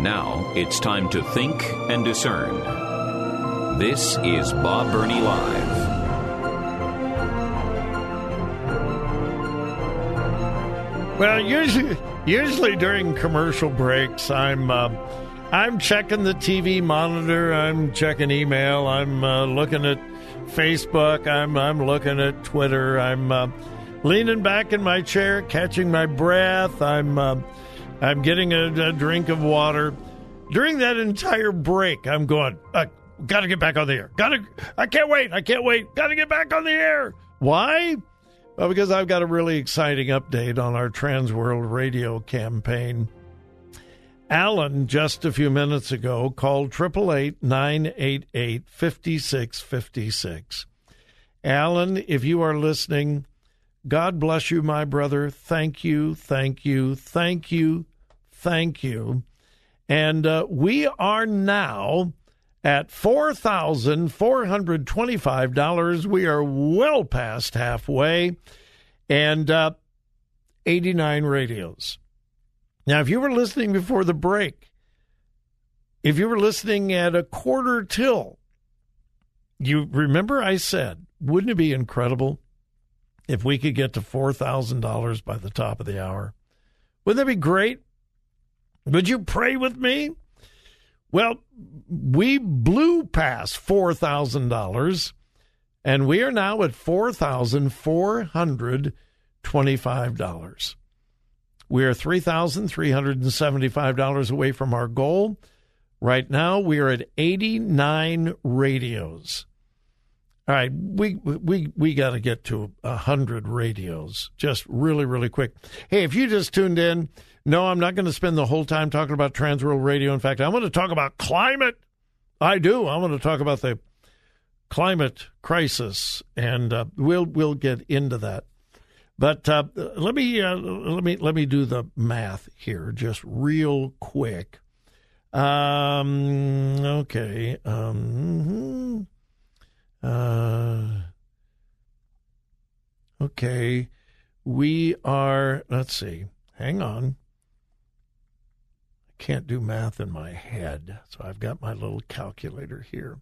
Now it's time to think and discern. This is Bob Burney Live. Well, usually, usually during commercial breaks, I'm uh, I'm checking the TV monitor, I'm checking email, I'm uh, looking at Facebook, I'm I'm looking at Twitter, I'm uh, leaning back in my chair, catching my breath, I'm uh, I'm getting a, a, drink of water. During that entire break, I'm going, uh, I got to get back on the air. Got to, I can't wait. I can't wait. Got to get back on the air. Why? Well, because I've got a really exciting update on our Trans World Radio campaign. Alan, just a few minutes ago, called 888 988 5656. Alan, if you are listening, God bless you, my brother. Thank you, thank you, thank you, thank you. And uh, we are now at $4,425. We are well past halfway and uh, 89 radios. Now, if you were listening before the break, if you were listening at a quarter till, you remember I said, wouldn't it be incredible if we could get to $4,000 by the top of the hour? Wouldn't that be great? Would you pray with me? Well, we blew past $4,000 and we are now at $4,425. We are $3,375 away from our goal. Right now, we are at 89 radios. All right, we we we got to get to 100 radios just really really quick. Hey, if you just tuned in, no, I'm not going to spend the whole time talking about Transworld Radio. In fact, I want to talk about climate. I do. I want to talk about the climate crisis, and uh, we'll we'll get into that. But uh, let me uh, let me let me do the math here, just real quick. Um, okay. Um, uh, okay. We are. Let's see. Hang on can't do math in my head, so I've got my little calculator here.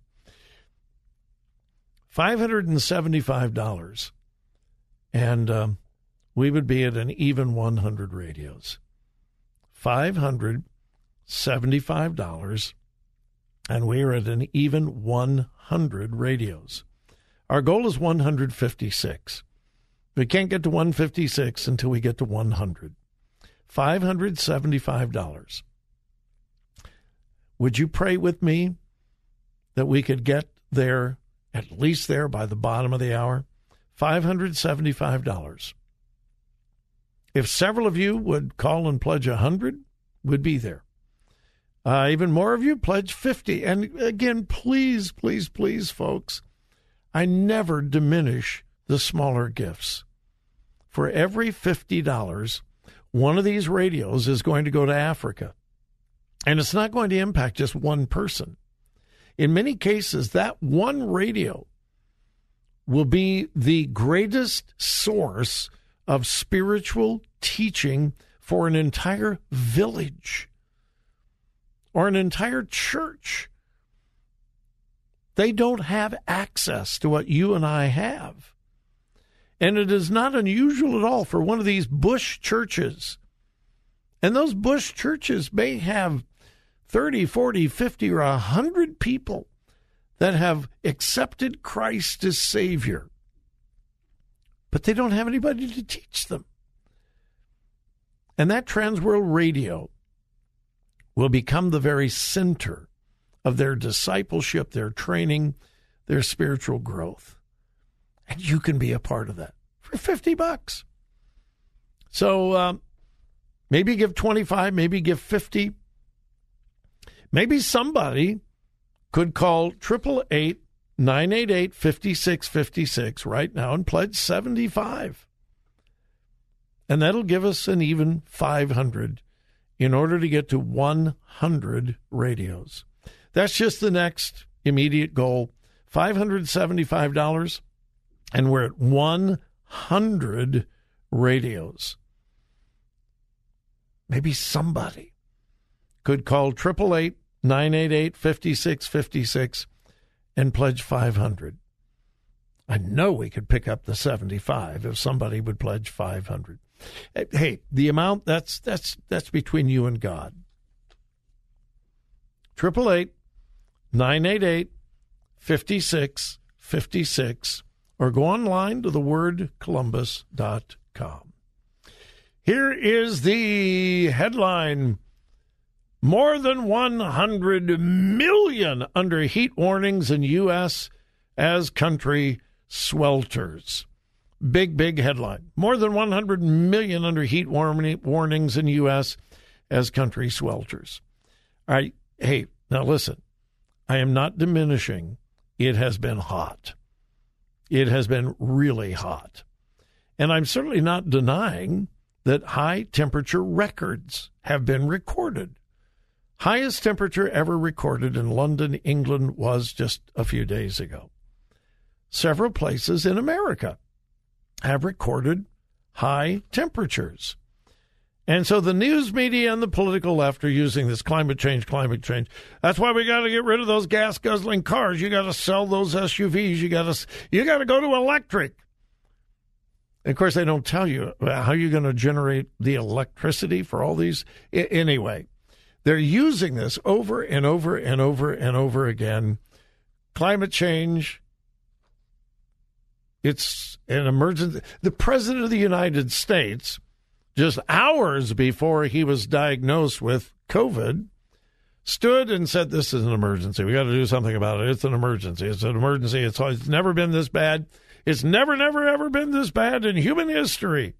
$575. And um, we would be at an even 100 radios. $575. And we are at an even 100 radios. Our goal is 156. We can't get to 156 until we get to 100. $575. Would you pray with me that we could get there, at least there by the bottom of the hour? $575. If several of you would call and pledge a 100, we'd be there. Uh, even more of you pledge 50. And again, please, please, please, folks, I never diminish the smaller gifts. For every $50, one of these radios is going to go to Africa. And it's not going to impact just one person. In many cases, that one radio will be the greatest source of spiritual teaching for an entire village or an entire church. They don't have access to what you and I have. And it is not unusual at all for one of these bush churches. And those bush churches may have 30, 40, 50, or 100 people that have accepted Christ as Savior, but they don't have anybody to teach them. And that Transworld Radio will become the very center of their discipleship, their training, their spiritual growth. And you can be a part of that for 50 bucks. So, um, Maybe give 25, maybe give 50. Maybe somebody could call 888 988 5656 right now and pledge 75. And that'll give us an even 500 in order to get to 100 radios. That's just the next immediate goal $575, and we're at 100 radios. Maybe somebody could call 888 988 5656 and pledge 500. I know we could pick up the 75 if somebody would pledge 500. Hey, the amount that's that's that's between you and God. 888 988 5656 or go online to thewordcolumbus.com. Here is the headline More than 100 million under heat warnings in U.S. as country swelters. Big, big headline. More than 100 million under heat warnings in U.S. as country swelters. All right. Hey, now listen. I am not diminishing. It has been hot. It has been really hot. And I'm certainly not denying that high temperature records have been recorded. Highest temperature ever recorded in London, England was just a few days ago. Several places in America have recorded high temperatures. And so the news media and the political left are using this climate change, climate change. That's why we got to get rid of those gas guzzling cars. You got to sell those SUVs. You got to you got to go to electric. Of course, they don't tell you uh, how you're going to generate the electricity for all these. Anyway, they're using this over and over and over and over again. Climate change, it's an emergency. The President of the United States, just hours before he was diagnosed with COVID, stood and said, This is an emergency. We got to do something about it. It's an emergency. It's an emergency. It's, it's never been this bad. It's never, never, ever been this bad in human history.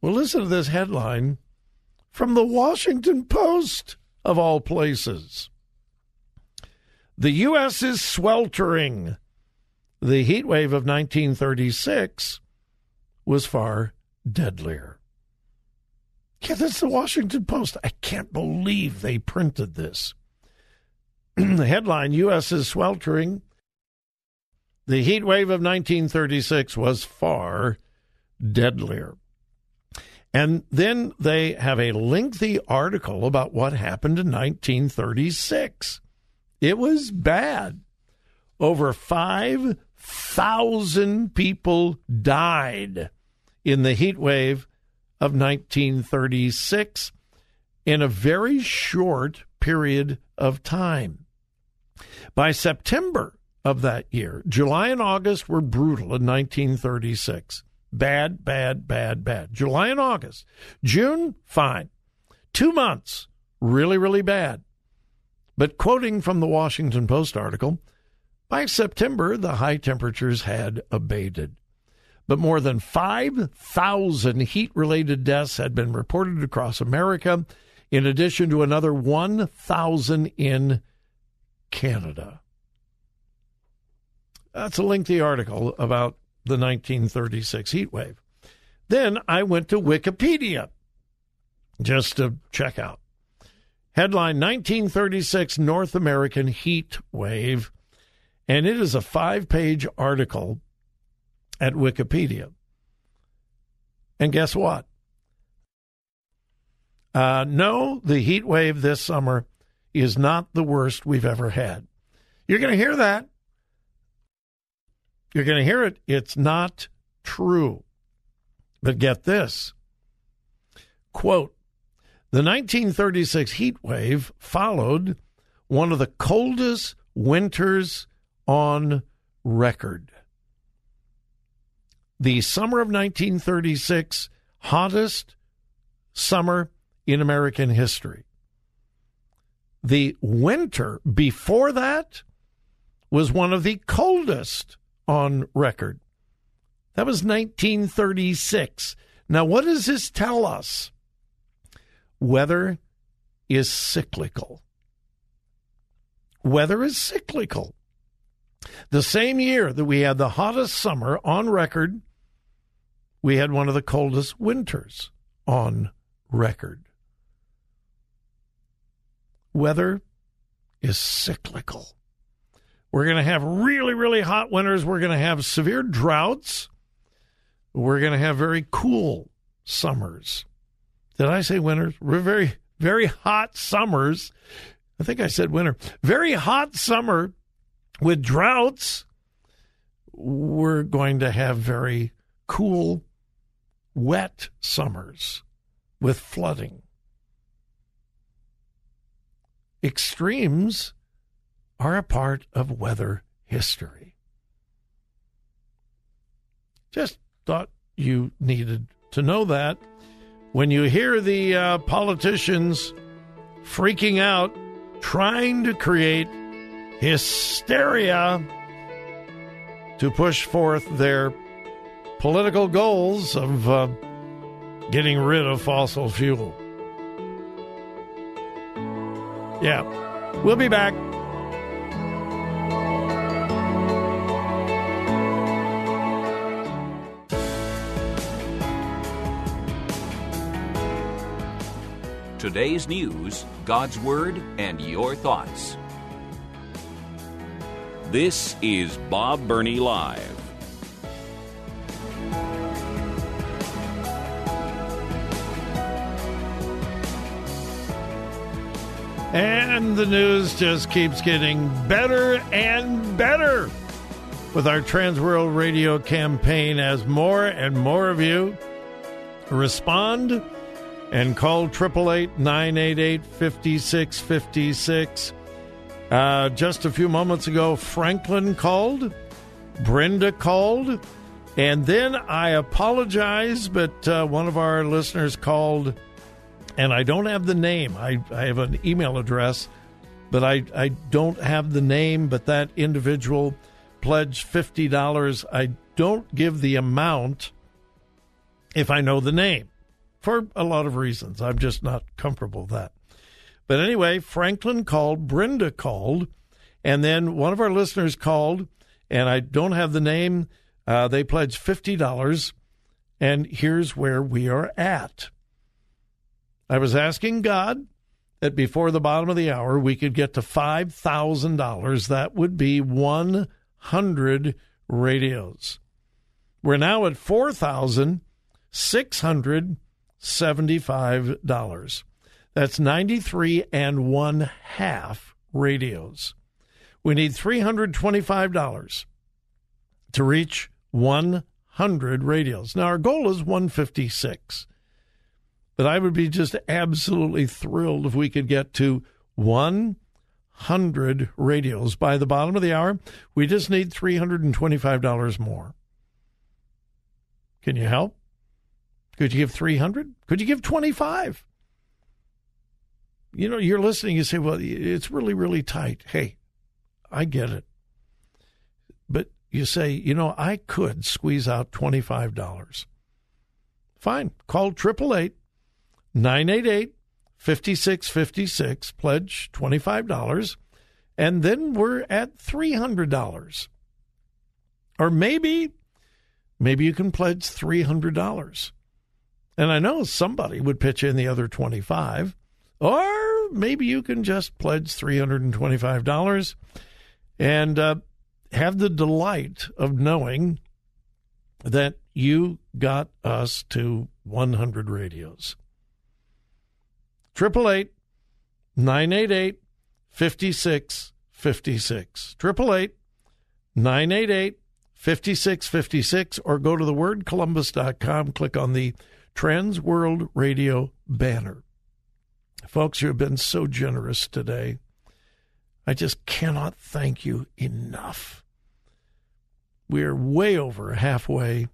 Well, listen to this headline from the Washington Post, of all places. The U.S. is sweltering the heat wave of 1936 was far deadlier. Yeah, that's the Washington Post. I can't believe they printed this. the headline U.S. is sweltering. The heat wave of 1936 was far deadlier. And then they have a lengthy article about what happened in 1936. It was bad. Over 5 thousand people died in the heat wave of 1936 in a very short period of time. By September of that year, July and August were brutal in 1936. Bad, bad, bad, bad. July and August. June, fine. Two months, really, really bad. But quoting from the Washington Post article, by September, the high temperatures had abated. But more than 5,000 heat related deaths had been reported across America, in addition to another 1,000 in Canada. That's a lengthy article about the 1936 heat wave. Then I went to Wikipedia just to check out. Headline 1936 North American heat wave and it is a five page article at Wikipedia. And guess what? Uh, no, the heat wave this summer is not the worst we've ever had. You're going to hear that. You're going to hear it. It's not true. But get this quote, the 1936 heat wave followed one of the coldest winters on record. The summer of 1936, hottest summer in American history. The winter before that was one of the coldest on record. That was 1936. Now, what does this tell us? weather is cyclical. Weather is cyclical. The same year that we had the hottest summer on record, we had one of the coldest winters on record. Weather is cyclical. We're going to have really, really hot winters. We're going to have severe droughts. We're going to have very cool summers. Did I say winters? We're very, very hot summers. I think I said winter. Very hot summer with droughts. We're going to have very cool, wet summers with flooding. Extremes are a part of weather history. Just thought you needed to know that. When you hear the uh, politicians freaking out, trying to create hysteria to push forth their political goals of uh, getting rid of fossil fuel. Yeah, we'll be back. Today's news, God's Word, and your thoughts. This is Bob Burney Live. And the news just keeps getting better and better with our Trans World Radio campaign as more and more of you respond and call 888 988 5656. Uh, just a few moments ago, Franklin called, Brenda called, and then I apologize, but uh, one of our listeners called, and I don't have the name. I, I have an email address, but I, I don't have the name, but that individual pledged $50. I don't give the amount if I know the name for a lot of reasons. I'm just not comfortable with that. But anyway, Franklin called, Brenda called, and then one of our listeners called, and I don't have the name. Uh, they pledged $50, and here's where we are at. I was asking God that before the bottom of the hour we could get to $5,000. That would be 100 radios. We're now at 4,675. That's 93 and one half radios. We need $325 to reach 100 radios. Now, our goal is 156. But I would be just absolutely thrilled if we could get to 100 radios by the bottom of the hour. We just need $325 more. Can you help? Could you give 300? Could you give 25? you know, you're listening, you say, well, it's really, really tight. Hey, I get it. But you say, you know, I could squeeze out $25. Fine. Call 888 988 5656, pledge $25, and then we're at $300. Or maybe, maybe you can pledge $300. And I know somebody would pitch in the other 25 or maybe you can just pledge $325 and uh, have the delight of knowing that you got us to 100 radios. 888 988 5656. 888 988 5656 or go to thewordcolumbus.com, click on the Trans World Radio banner. Folks, you have been so generous today. I just cannot thank you enough. We're way over halfway.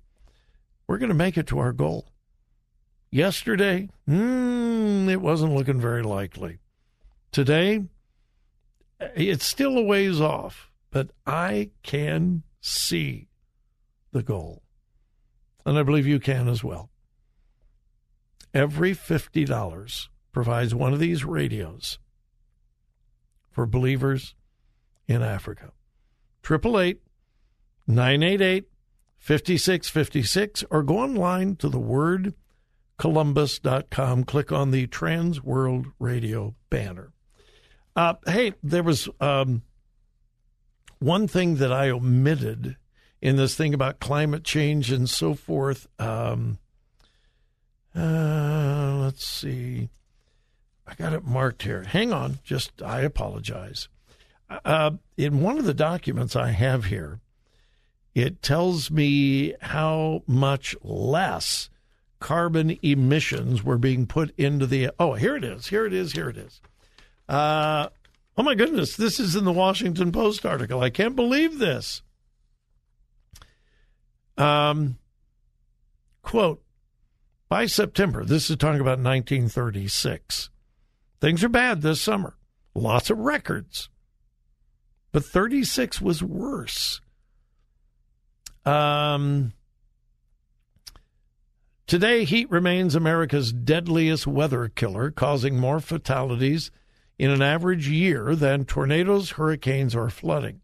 We're going to make it to our goal. Yesterday, mm, it wasn't looking very likely. Today, it's still a ways off, but I can see the goal. And I believe you can as well. Every $50 provides one of these radios for believers in Africa. 888 988 5656 or go online to the word columbus.com. Click on the Trans World Radio banner. Uh, hey, there was um, one thing that I omitted in this thing about climate change and so forth. Um, uh, let's see. I got it marked here. Hang on. Just, I apologize. Uh, in one of the documents I have here, it tells me how much less carbon emissions were being put into the. Oh, here it is. Here it is. Here it is. Uh, oh my goodness, this is in the Washington Post article. I can't believe this. Um, quote, by September, this is talking about 1936, things are bad this summer. Lots of records. But 36 was worse. Um, today, heat remains America's deadliest weather killer, causing more fatalities in an average year than tornadoes, hurricanes, or flooding.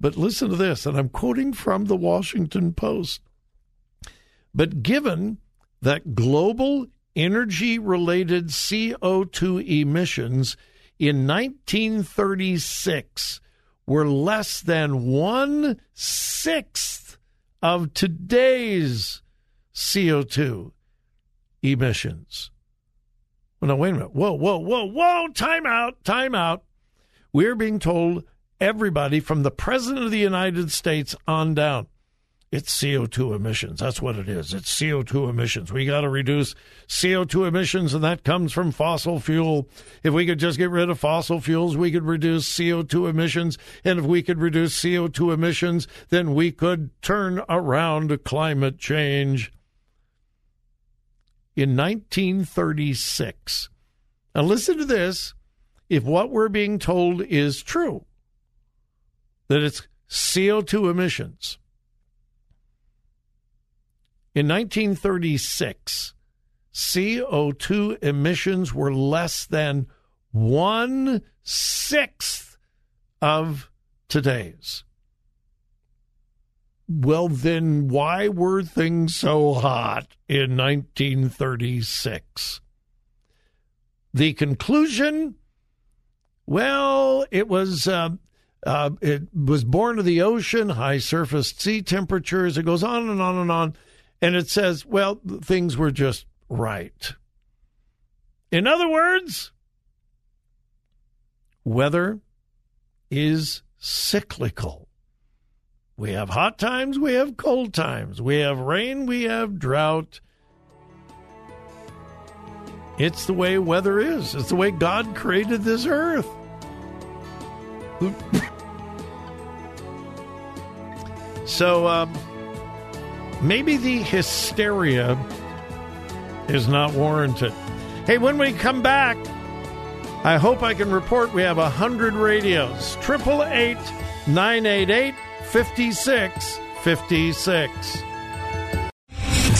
But listen to this, and I'm quoting from the Washington Post. But given that global energy related CO2 emissions in 1936 were less than one sixth of today's CO2 emissions. Well, now, wait a minute. Whoa, whoa, whoa, whoa. Time out, time out. We're being told everybody from the President of the United States on down it's CO2 emissions. That's what it is. It's CO2 emissions. We got to reduce CO2 emissions, and that comes from fossil fuel. If we could just get rid of fossil fuels, we could reduce CO2 emissions. And if we could reduce CO2 emissions, then we could turn around climate change. In 1936, now listen to this. If what we're being told is true, that it's CO2 emissions, in 1936, CO2 emissions were less than one sixth of today's. Well, then why were things so hot in 1936? The conclusion well, it was. Uh, uh, it was born of the ocean, high surface sea temperatures. It goes on and on and on. And it says, well, things were just right. In other words, weather is cyclical. We have hot times, we have cold times, we have rain, we have drought. It's the way weather is. It's the way God created this earth. so, um, maybe the hysteria is not warranted. Hey, when we come back, I hope I can report we have 100 radios. 888 988 5656.